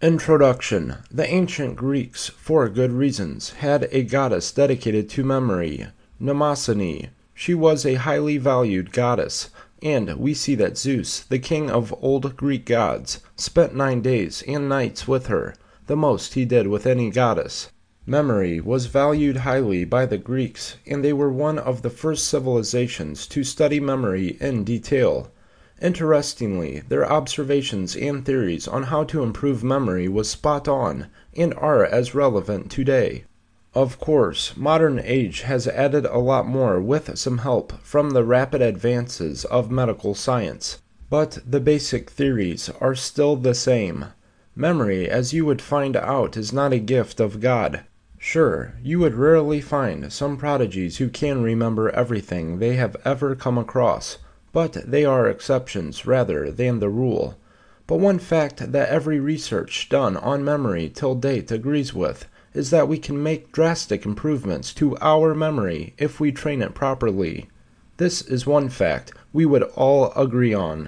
Introduction The ancient Greeks, for good reasons, had a goddess dedicated to memory, Mnemosyne. She was a highly valued goddess, and we see that Zeus, the king of old Greek gods, spent nine days and nights with her, the most he did with any goddess. Memory was valued highly by the Greeks, and they were one of the first civilizations to study memory in detail. Interestingly, their observations and theories on how to improve memory was spot on and are as relevant today. Of course, modern age has added a lot more with some help from the rapid advances of medical science, but the basic theories are still the same. Memory, as you would find out, is not a gift of God. Sure, you would rarely find some prodigies who can remember everything they have ever come across but they are exceptions rather than the rule. But one fact that every research done on memory till date agrees with is that we can make drastic improvements to our memory if we train it properly. This is one fact we would all agree on.